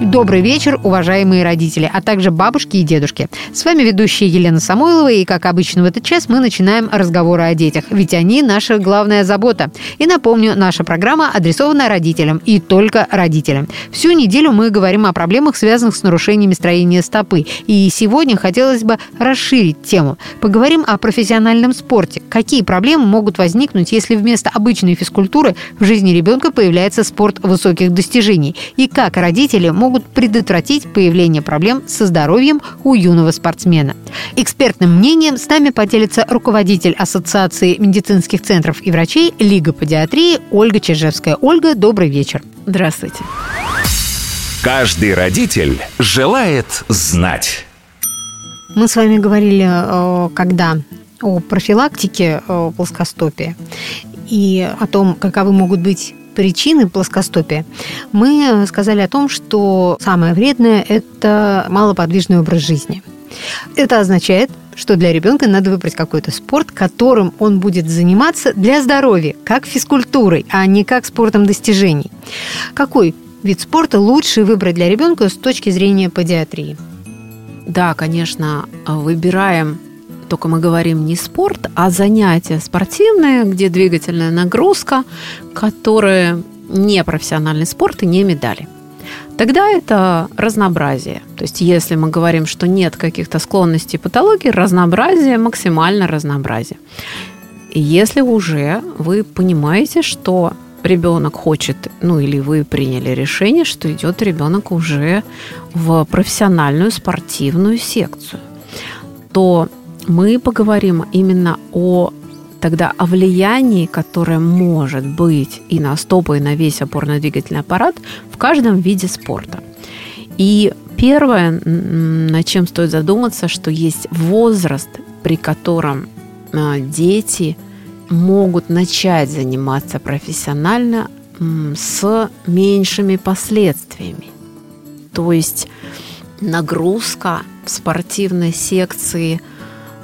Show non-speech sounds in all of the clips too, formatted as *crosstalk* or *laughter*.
Добрый вечер, уважаемые родители, а также бабушки и дедушки. С вами ведущая Елена Самойлова, и, как обычно в этот час, мы начинаем разговоры о детях, ведь они наша главная забота. И напомню, наша программа адресована родителям, и только родителям. Всю неделю мы говорим о проблемах, связанных с нарушениями строения стопы. И сегодня хотелось бы расширить тему. Поговорим о профессиональном спорте. Какие проблемы могут возникнуть, если вместо обычной физкультуры в жизни ребенка появляется спорт высоких достижений? И как родители могут могут предотвратить появление проблем со здоровьем у юного спортсмена. Экспертным мнением с нами поделится руководитель Ассоциации медицинских центров и врачей Лига педиатрии Ольга Чижевская. Ольга, добрый вечер. Здравствуйте. Каждый родитель желает знать. Мы с вами говорили, э, когда о профилактике э, плоскостопия и о том, каковы могут быть причины плоскостопия, мы сказали о том, что самое вредное – это малоподвижный образ жизни. Это означает, что для ребенка надо выбрать какой-то спорт, которым он будет заниматься для здоровья, как физкультурой, а не как спортом достижений. Какой вид спорта лучше выбрать для ребенка с точки зрения педиатрии? Да, конечно, выбираем только мы говорим не спорт, а занятия спортивные, где двигательная нагрузка, которые не профессиональный спорт и не медали. Тогда это разнообразие. То есть если мы говорим, что нет каких-то склонностей патологии, разнообразие, максимально разнообразие. И если уже вы понимаете, что ребенок хочет, ну или вы приняли решение, что идет ребенок уже в профессиональную спортивную секцию, то мы поговорим именно о тогда о влиянии, которое может быть и на стопы, и на весь опорно-двигательный аппарат в каждом виде спорта. И первое, над чем стоит задуматься, что есть возраст, при котором а, дети могут начать заниматься профессионально с меньшими последствиями. То есть нагрузка в спортивной секции –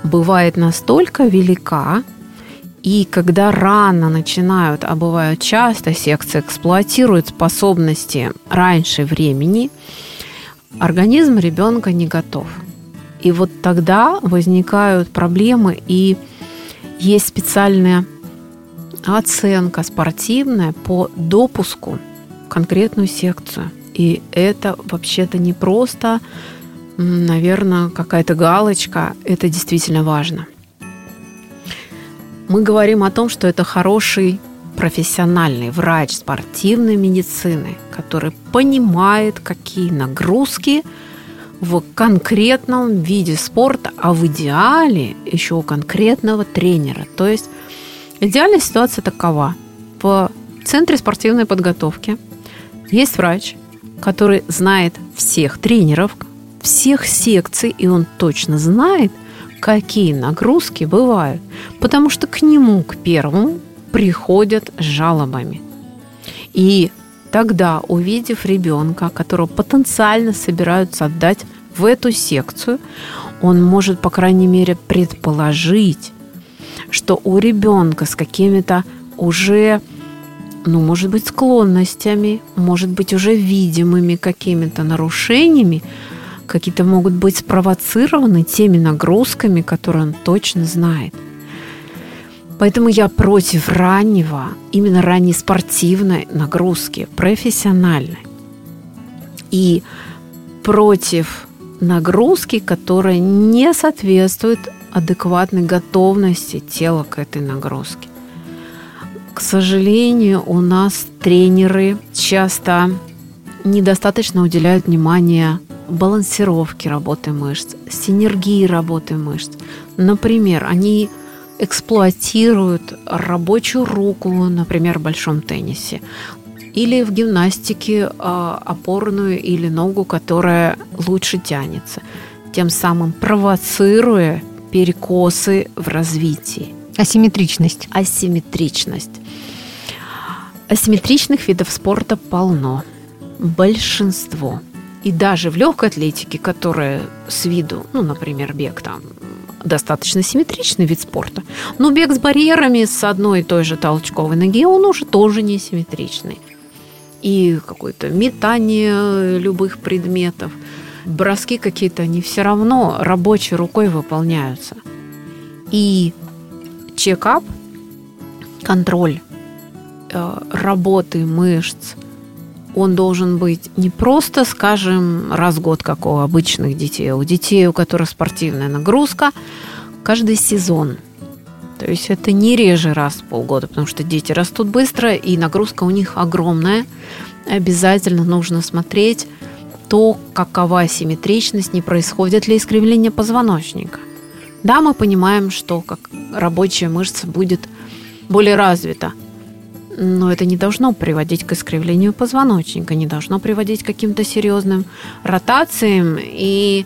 бывает настолько велика, и когда рано начинают, а бывают часто, секции эксплуатируют способности раньше времени, организм ребенка не готов. И вот тогда возникают проблемы, и есть специальная оценка спортивная по допуску в конкретную секцию. И это вообще-то не просто наверное, какая-то галочка. Это действительно важно. Мы говорим о том, что это хороший профессиональный врач спортивной медицины, который понимает, какие нагрузки в конкретном виде спорта, а в идеале еще у конкретного тренера. То есть идеальная ситуация такова. В центре спортивной подготовки есть врач, который знает всех тренеров, всех секций, и он точно знает, какие нагрузки бывают, потому что к нему, к первому, приходят с жалобами. И тогда, увидев ребенка, которого потенциально собираются отдать в эту секцию, он может, по крайней мере, предположить, что у ребенка с какими-то уже, ну, может быть, склонностями, может быть, уже видимыми какими-то нарушениями, какие-то могут быть спровоцированы теми нагрузками, которые он точно знает. Поэтому я против раннего, именно ранней спортивной нагрузки, профессиональной. И против нагрузки, которая не соответствует адекватной готовности тела к этой нагрузке. К сожалению, у нас тренеры часто недостаточно уделяют внимание балансировки работы мышц, синергии работы мышц. Например, они эксплуатируют рабочую руку, например, в большом теннисе, или в гимнастике а, опорную или ногу, которая лучше тянется, тем самым провоцируя перекосы в развитии. Асимметричность. Асимметричность. Асимметричных видов спорта полно. Большинство – И даже в легкой атлетике, которая с виду, ну, например, бег там достаточно симметричный вид спорта, но бег с барьерами с одной и той же толчковой ноги, он уже тоже не симметричный. И какое-то метание любых предметов, броски какие-то, они все равно рабочей рукой выполняются. И чекап, контроль э, работы мышц, он должен быть не просто, скажем, раз в год, как у обычных детей, а у детей, у которых спортивная нагрузка, каждый сезон. То есть это не реже раз в полгода, потому что дети растут быстро, и нагрузка у них огромная. Обязательно нужно смотреть то, какова симметричность, не происходит ли искривление позвоночника. Да, мы понимаем, что как рабочая мышца будет более развита, но это не должно приводить к искривлению позвоночника, не должно приводить к каким-то серьезным ротациям и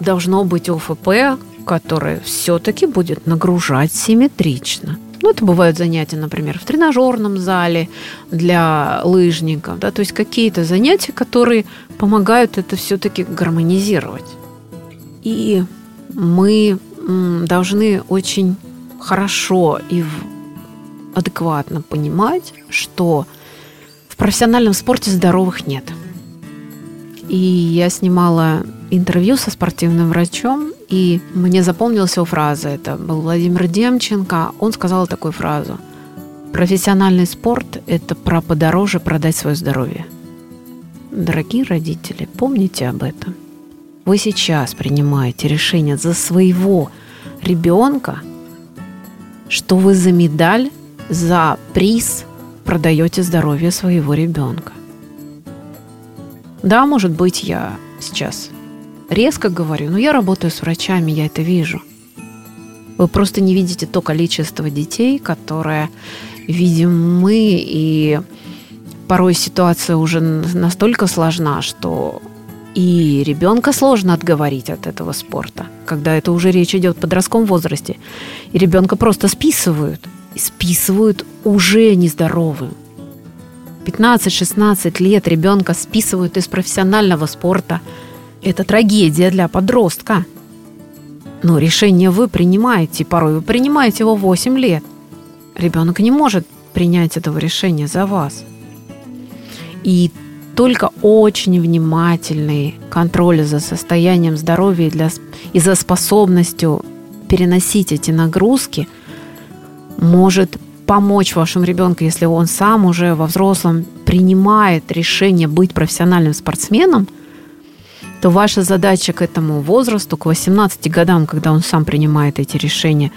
должно быть ОФП, которое все-таки будет нагружать симметрично. Ну, это бывают занятия, например, в тренажерном зале для лыжников, да, то есть какие-то занятия, которые помогают это все-таки гармонизировать. И мы должны очень хорошо и адекватно понимать, что в профессиональном спорте здоровых нет. И я снимала интервью со спортивным врачом, и мне запомнилась его фраза. Это был Владимир Демченко. Он сказал такую фразу. Профессиональный спорт – это про подороже продать свое здоровье. Дорогие родители, помните об этом. Вы сейчас принимаете решение за своего ребенка, что вы за медаль за приз продаете здоровье своего ребенка. Да, может быть, я сейчас резко говорю, но я работаю с врачами, я это вижу. Вы просто не видите то количество детей, которое видим мы, и порой ситуация уже настолько сложна, что и ребенка сложно отговорить от этого спорта, когда это уже речь идет в подростковом возрасте. И ребенка просто списывают – списывают уже нездоровым. 15-16 лет ребенка списывают из профессионального спорта. Это трагедия для подростка. Но решение вы принимаете, порой вы принимаете его 8 лет. Ребенок не может принять этого решения за вас. И только очень внимательный контроль за состоянием здоровья и, для, и за способностью переносить эти нагрузки – может помочь вашему ребенку, если он сам уже во взрослом принимает решение быть профессиональным спортсменом, то ваша задача к этому возрасту, к 18 годам, когда он сам принимает эти решения,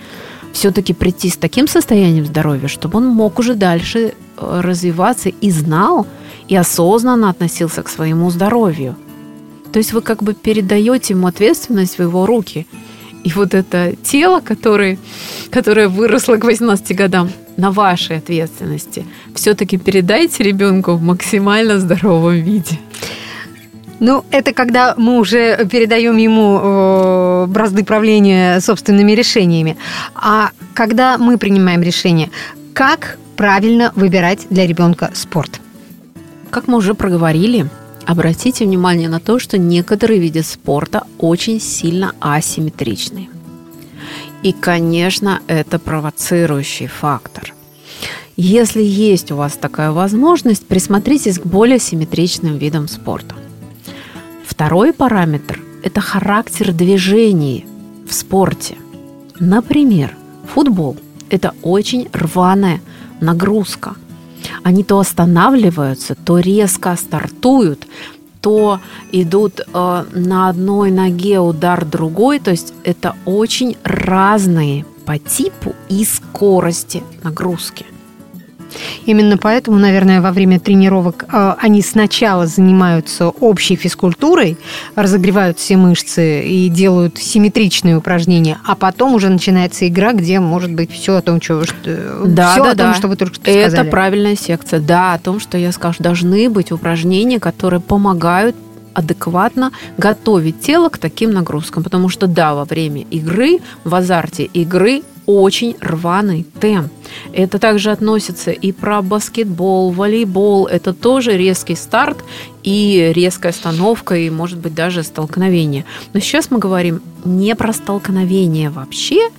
все-таки прийти с таким состоянием здоровья, чтобы он мог уже дальше э, развиваться и знал, и осознанно относился к своему здоровью. То есть вы как бы передаете ему ответственность в его руки – и вот это тело, которое, которое выросло к 18 годам, на вашей ответственности. Все-таки передайте ребенку в максимально здоровом виде. Ну, это когда мы уже передаем ему э, бразды правления собственными решениями. А когда мы принимаем решение, как правильно выбирать для ребенка спорт? Как мы уже проговорили, Обратите внимание на то, что некоторые виды спорта очень сильно асимметричны. И, конечно, это провоцирующий фактор. Если есть у вас такая возможность, присмотритесь к более симметричным видам спорта. Второй параметр – это характер движений в спорте. Например, футбол – это очень рваная нагрузка – они то останавливаются, то резко стартуют, то идут э, на одной ноге удар другой. То есть это очень разные по типу и скорости нагрузки. Именно поэтому, наверное, во время тренировок э, они сначала занимаются общей физкультурой, разогревают все мышцы и делают симметричные упражнения, а потом уже начинается игра, где может быть все о том, что, да, все да, о том, да. что вы только что Это сказали. правильная секция. Да, о том, что я скажу, должны быть упражнения, которые помогают адекватно готовить тело к таким нагрузкам. Потому что да, во время игры, в азарте игры очень рваный темп. Это также относится и про баскетбол, волейбол. Это тоже резкий старт и резкая остановка, и, может быть, даже столкновение. Но сейчас мы говорим не про столкновение вообще.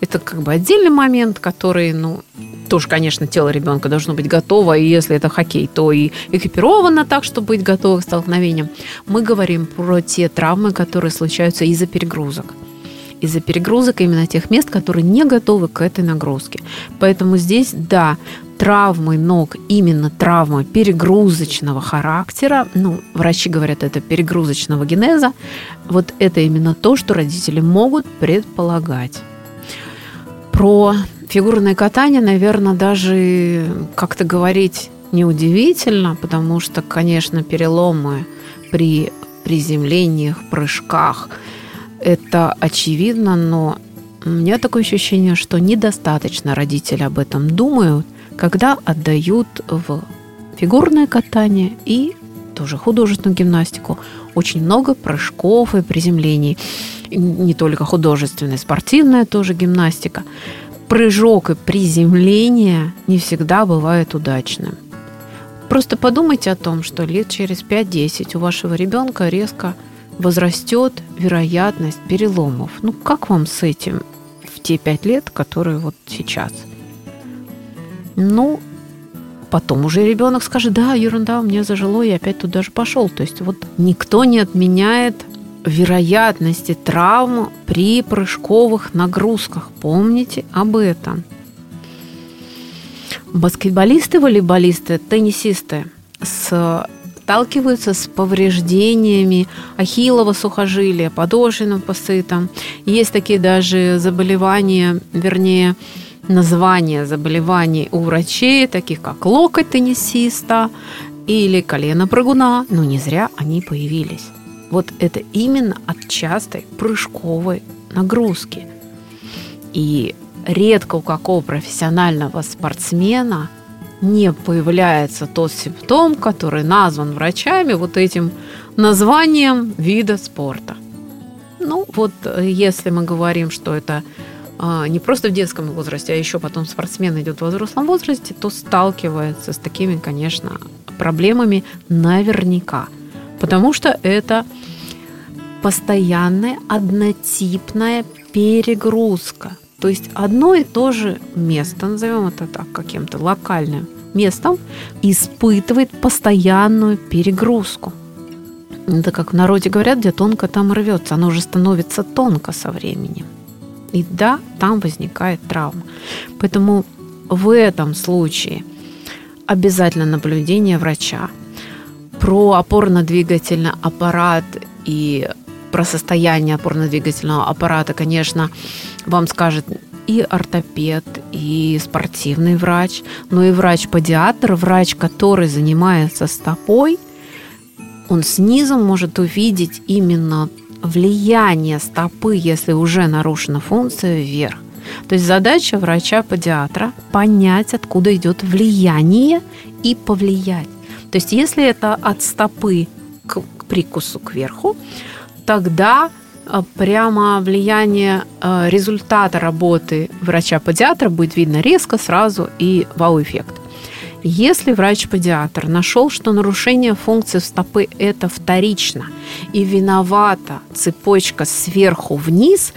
Это как бы отдельный момент, который, ну, тоже, конечно, тело ребенка должно быть готово, и если это хоккей, то и экипировано так, чтобы быть готово к столкновениям. Мы говорим про те травмы, которые случаются из-за перегрузок из-за перегрузок именно тех мест, которые не готовы к этой нагрузке. Поэтому здесь, да, травмы ног, именно травмы перегрузочного характера, ну, врачи говорят, это перегрузочного генеза, вот это именно то, что родители могут предполагать. Про фигурное катание, наверное, даже как-то говорить неудивительно, потому что, конечно, переломы при приземлениях, прыжках – это очевидно, но у меня такое ощущение, что недостаточно родители об этом думают, когда отдают в фигурное катание и тоже художественную гимнастику. Очень много прыжков и приземлений. Не только художественная, спортивная тоже гимнастика. Прыжок и приземление не всегда бывает удачным. Просто подумайте о том, что лет через 5-10 у вашего ребенка резко возрастет вероятность переломов. Ну, как вам с этим в те пять лет, которые вот сейчас? Ну, потом уже ребенок скажет, да, ерунда, меня зажило, и опять туда же пошел. То есть вот никто не отменяет вероятности травм при прыжковых нагрузках. Помните об этом. Баскетболисты, волейболисты, теннисисты с сталкиваются с повреждениями ахиллова сухожилия, подошвенным пасытом. Есть такие даже заболевания, вернее, названия заболеваний у врачей, таких как локоть теннисиста или колено прыгуна, но не зря они появились. Вот это именно от частой прыжковой нагрузки. И редко у какого профессионального спортсмена – не появляется тот симптом, который назван врачами вот этим названием вида спорта. Ну, вот э, если мы говорим, что это а, не просто в детском возрасте, а еще потом спортсмен идет в взрослом возрасте, то сталкивается с такими, конечно, проблемами наверняка. Потому что это постоянная однотипная перегрузка. То есть одно и то же место, назовем это так, каким-то локальным местом, испытывает постоянную перегрузку. Это как в народе говорят, где тонко, там рвется. Оно уже становится тонко со временем. И да, там возникает травма. Поэтому в этом случае обязательно наблюдение врача. Про опорно-двигательный аппарат и про состояние опорно-двигательного аппарата, конечно, вам скажет и ортопед, и спортивный врач, но и врач-педиатр, врач, который занимается стопой, он снизу может увидеть именно влияние стопы, если уже нарушена функция, вверх. То есть задача врача-педиатра понять, откуда идет влияние и повлиять. То есть если это от стопы к прикусу кверху, тогда прямо влияние а, результата работы врача-педиатра будет видно резко, сразу и вау-эффект. Если врач-педиатр нашел, что нарушение функции стопы – это вторично, и виновата цепочка сверху вниз,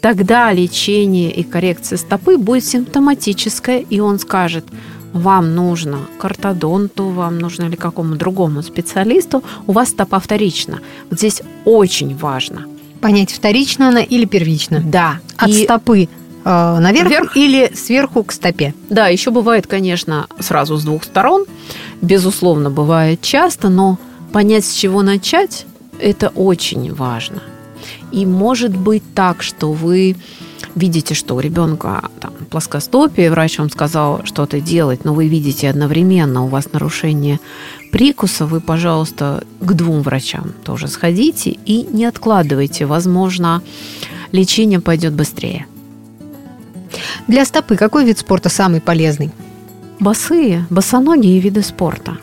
тогда лечение и коррекция стопы будет симптоматическое, и он скажет – вам нужно к ортодонту, вам нужно или какому другому специалисту, у вас стопа вторична. Вот здесь очень важно. Понять, вторично она или первично. Да. От и... стопы э, наверх Вверх. или сверху к стопе. Да, еще бывает, конечно, сразу с двух сторон. Безусловно, бывает часто, но понять, с чего начать, это очень важно. И может быть так, что вы видите, что у ребенка там, плоскостопие, врач вам сказал что-то делать, но вы видите одновременно у вас нарушение прикуса, вы, пожалуйста, к двум врачам тоже сходите и не откладывайте. Возможно, лечение пойдет быстрее. Для стопы какой вид спорта самый полезный? Босые, босоногие виды спорта.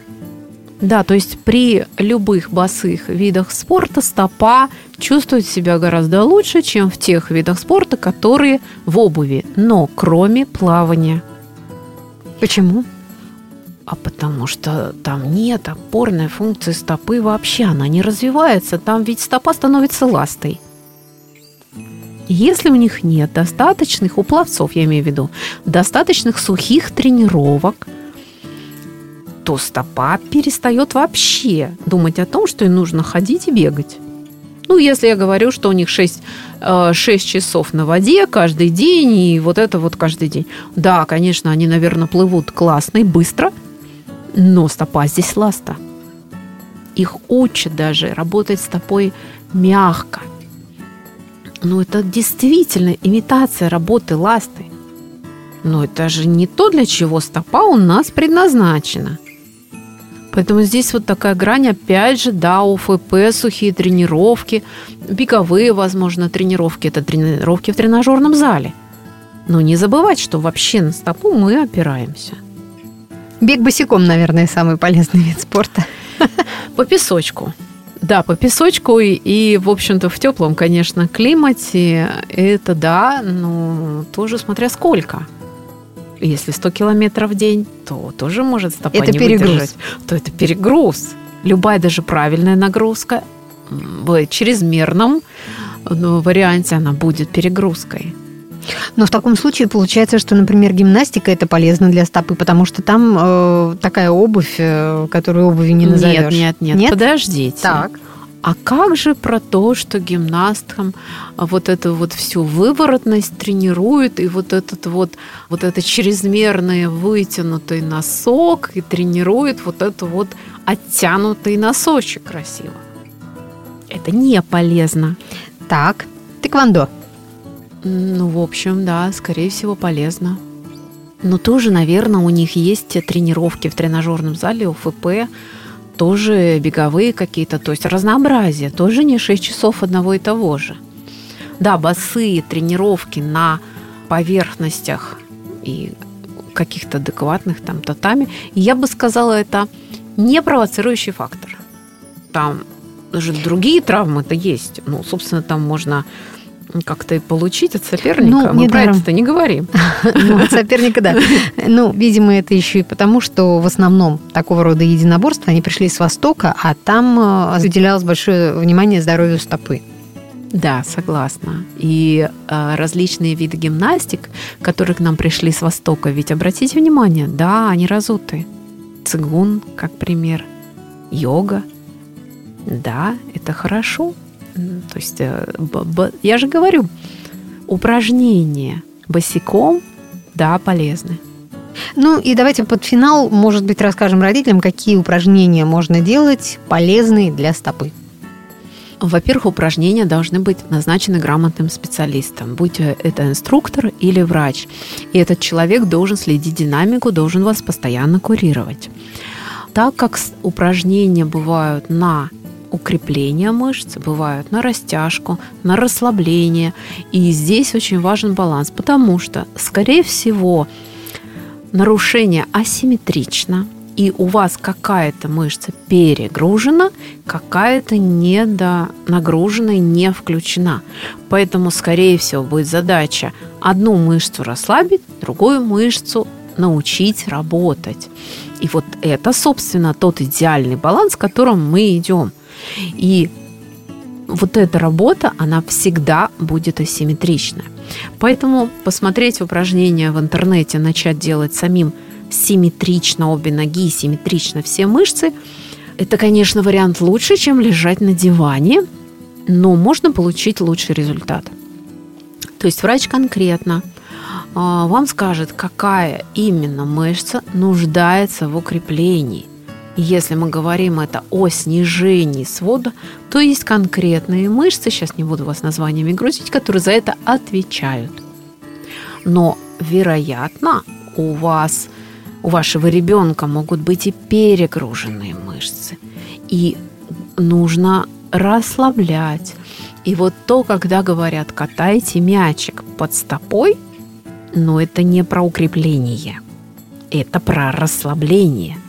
Да, то есть при любых босых видах спорта стопа чувствует себя гораздо лучше, чем в тех видах спорта, которые в обуви, но кроме плавания. Почему? А потому что там нет опорной функции стопы вообще, она не развивается, там ведь стопа становится ластой. Если у них нет достаточных, у пловцов я имею в виду, достаточных сухих тренировок, то стопа перестает вообще думать о том, что им нужно ходить и бегать. Ну, если я говорю, что у них 6, 6 э, часов на воде каждый день, и вот это вот каждый день. Да, конечно, они, наверное, плывут классно и быстро, но стопа здесь ласта. Их учат даже работать стопой мягко – ну, это действительно имитация работы ласты. Но это же не то, для чего стопа у нас предназначена. Поэтому здесь вот такая грань, опять же, да, УФП, сухие тренировки, беговые, возможно, тренировки. Это тренировки в тренажерном зале. Но не забывать, что вообще на стопу мы опираемся. Бег босиком, наверное, самый полезный вид спорта. *laughs* По песочку. Да, по песочку и, и, в общем-то, в теплом, конечно, климате это да, но тоже смотря сколько. Если 100 километров в день, то тоже может стопа это не перегруз. выдержать. То это перегруз. Любая даже правильная нагрузка в чрезмерном ну, варианте она будет перегрузкой. Но в таком случае получается, что, например, гимнастика это полезно для стопы, потому что там э, такая обувь, э, которую обуви не назовешь. Нет, нет, нет, нет? подождите. Так. А как же про то, что гимнасткам вот эту вот всю выворотность тренирует, и вот этот вот, вот это чрезмерный вытянутый носок, и тренирует вот это вот оттянутый носочек красиво? Это не полезно. Так, тэквондо. Ну, в общем, да, скорее всего, полезно. Но тоже, наверное, у них есть тренировки в тренажерном зале УФП, тоже беговые какие-то, то есть разнообразие, тоже не 6 часов одного и того же. Да, босые тренировки на поверхностях и каких-то адекватных там татами, я бы сказала, это не провоцирующий фактор. Там даже другие травмы-то есть. Ну, собственно, там можно как-то получить от соперника. Ну, Мы про это не говорим. *laughs* Ну, от соперника, да. *laughs* Ну, видимо, это еще и потому, что в основном такого рода единоборства, они пришли с Востока, а там э, уделялось большое внимание здоровью стопы. Да, согласна. И э, различные виды гимнастик, которые к нам пришли с Востока, ведь обратите внимание, да, они разуты. Цигун, как пример, йога. Да, это хорошо, то есть, э, я же говорю, упражнения босиком, да, полезны. Ну и давайте под финал, может быть, расскажем родителям, какие упражнения можно делать полезные для стопы. Во-первых, упражнения должны быть назначены грамотным специалистом, будь это инструктор или врач. И этот человек должен следить динамику, должен вас постоянно курировать. Так как упражнения бывают на укрепления мышц, бывают на растяжку, на расслабление. И здесь очень важен баланс, потому что, скорее всего, нарушение асимметрично, и у вас какая-то мышца перегружена, какая-то недонагружена и не включена. Поэтому, скорее всего, будет задача одну мышцу расслабить, другую мышцу научить работать. И вот это, собственно, тот идеальный баланс, к которому мы идем – и вот эта работа, она всегда будет асимметричная. Поэтому посмотреть упражнения в интернете, начать делать самим симметрично обе ноги, симметрично все мышцы, это, конечно, вариант лучше, чем лежать на диване, но можно получить лучший результат. То есть врач конкретно а, вам скажет, какая именно мышца нуждается в укреплении. Если мы говорим это о снижении свода, то есть конкретные мышцы, сейчас не буду вас названиями грузить, которые за это отвечают. Но, вероятно, у вас, у вашего ребенка могут быть и перегруженные мышцы. И нужно расслаблять. И вот то, когда говорят, катайте мячик под стопой, но это не про укрепление, это про расслабление –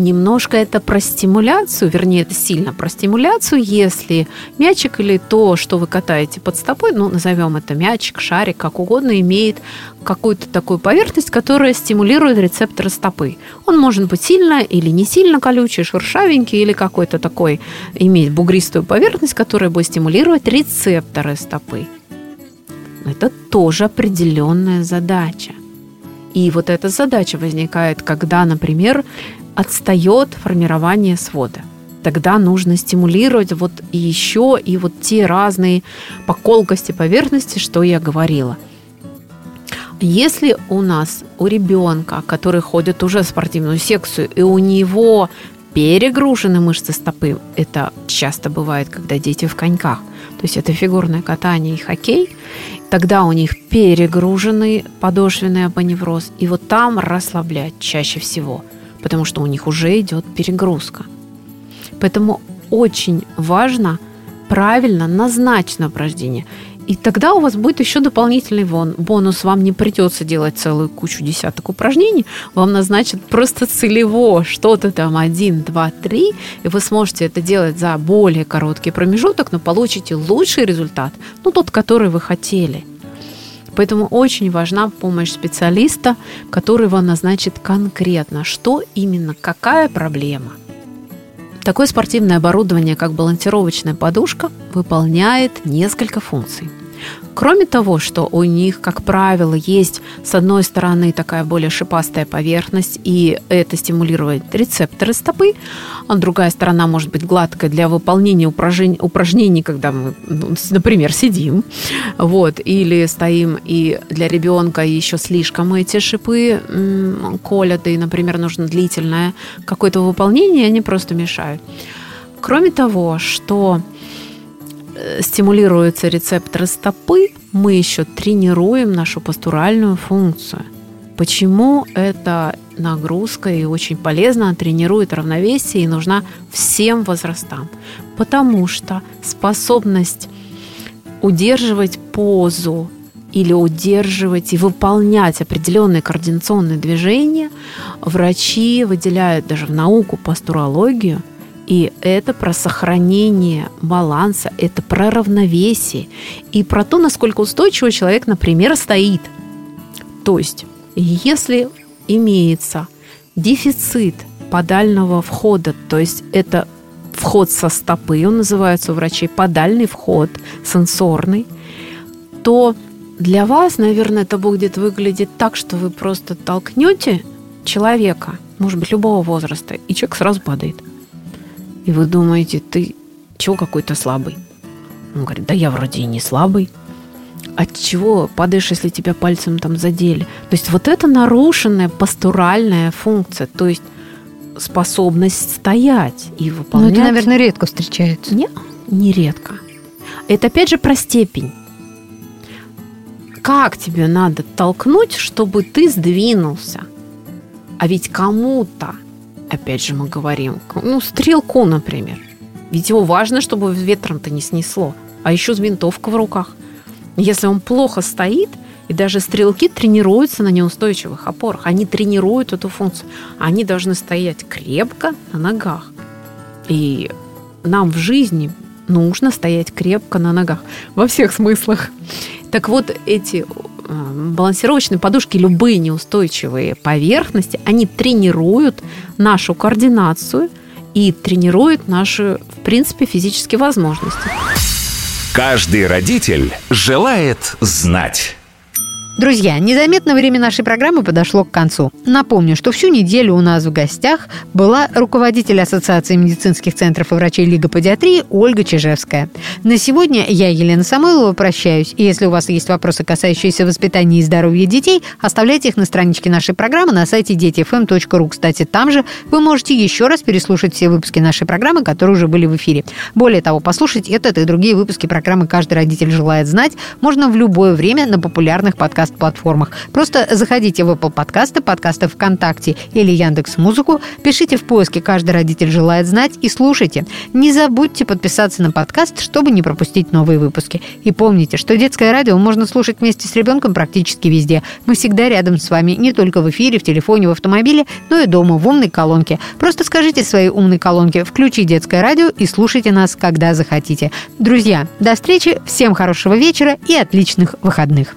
немножко это про стимуляцию, вернее, это сильно про стимуляцию, если мячик или то, что вы катаете под стопой, ну, назовем это мячик, шарик, как угодно, имеет какую-то такую поверхность, которая стимулирует рецепторы стопы. Он может быть сильно или не сильно колючий, шершавенький, или какой-то такой, иметь бугристую поверхность, которая будет стимулировать рецепторы стопы. Это тоже определенная задача. И вот эта задача возникает, когда, например, отстает формирование свода. Тогда нужно стимулировать вот и еще и вот те разные по колкости поверхности, что я говорила. Если у нас у ребенка, который ходит уже в спортивную секцию, и у него перегружены мышцы стопы, это часто бывает, когда дети в коньках, то есть это фигурное катание и хоккей, тогда у них перегруженный подошвенный абоневроз, и вот там расслаблять чаще всего – потому что у них уже идет перегрузка. Поэтому очень важно правильно назначить упражнение. И тогда у вас будет еще дополнительный вон, бонус. Вам не придется делать целую кучу десяток упражнений. Вам назначат просто целево что-то там один, два, три. И вы сможете это делать за более короткий промежуток, но получите лучший результат. Ну, тот, который вы хотели. Поэтому очень важна помощь специалиста, который вам назначит конкретно, что именно, какая проблема. Такое спортивное оборудование, как балансировочная подушка, выполняет несколько функций. Кроме того, что у них, как правило, есть с одной стороны такая более шипастая поверхность, и это стимулирует рецепторы стопы, а другая сторона может быть гладкая для выполнения упражнений, упражнений когда мы, ну, например, сидим, вот, или стоим, и для ребенка еще слишком эти шипы м, колят, и, например, нужно длительное какое-то выполнение, они просто мешают. Кроме того, что стимулируются рецепторы стопы, мы еще тренируем нашу постуральную функцию. Почему эта нагрузка и очень полезно тренирует равновесие и нужна всем возрастам? Потому что способность удерживать позу или удерживать и выполнять определенные координационные движения, врачи выделяют даже в науку постурологию и это про сохранение баланса, это про равновесие и про то, насколько устойчиво человек, например, стоит. То есть, если имеется дефицит подального входа, то есть это вход со стопы, он называется у врачей подальный вход, сенсорный, то для вас, наверное, это будет выглядеть так, что вы просто толкнете человека, может быть, любого возраста, и человек сразу падает – и вы думаете, ты чего какой-то слабый? Он говорит, да я вроде и не слабый. От чего падаешь, если тебя пальцем там задели? То есть вот это нарушенная постуральная функция, то есть способность стоять и выполнять. Ну, это, наверное, редко встречается. Не, не редко. Это опять же про степень. Как тебе надо толкнуть, чтобы ты сдвинулся? А ведь кому-то опять же мы говорим, ну, стрелку, например. Ведь его важно, чтобы ветром-то не снесло. А еще с винтовкой в руках. Если он плохо стоит, и даже стрелки тренируются на неустойчивых опорах. Они тренируют эту функцию. Они должны стоять крепко на ногах. И нам в жизни нужно стоять крепко на ногах. Во всех смыслах. Так вот, эти балансировочные подушки, любые неустойчивые поверхности, они тренируют нашу координацию и тренируют наши, в принципе, физические возможности. Каждый родитель желает знать. Друзья, незаметно время нашей программы подошло к концу. Напомню, что всю неделю у нас в гостях была руководитель Ассоциации медицинских центров и врачей Лига педиатрии Ольга Чижевская. На сегодня я, Елена Самойлова, прощаюсь. И если у вас есть вопросы, касающиеся воспитания и здоровья детей, оставляйте их на страничке нашей программы на сайте детифм.ру. Кстати, там же вы можете еще раз переслушать все выпуски нашей программы, которые уже были в эфире. Более того, послушать этот и другие выпуски программы «Каждый родитель желает знать» можно в любое время на популярных подкастах подкаст-платформах. Просто заходите в Apple подкасты, подкасты ВКонтакте или Яндекс Музыку, пишите в поиске «Каждый родитель желает знать» и слушайте. Не забудьте подписаться на подкаст, чтобы не пропустить новые выпуски. И помните, что детское радио можно слушать вместе с ребенком практически везде. Мы всегда рядом с вами, не только в эфире, в телефоне, в автомобиле, но и дома, в умной колонке. Просто скажите своей умной колонке «Включи детское радио» и слушайте нас, когда захотите. Друзья, до встречи, всем хорошего вечера и отличных выходных.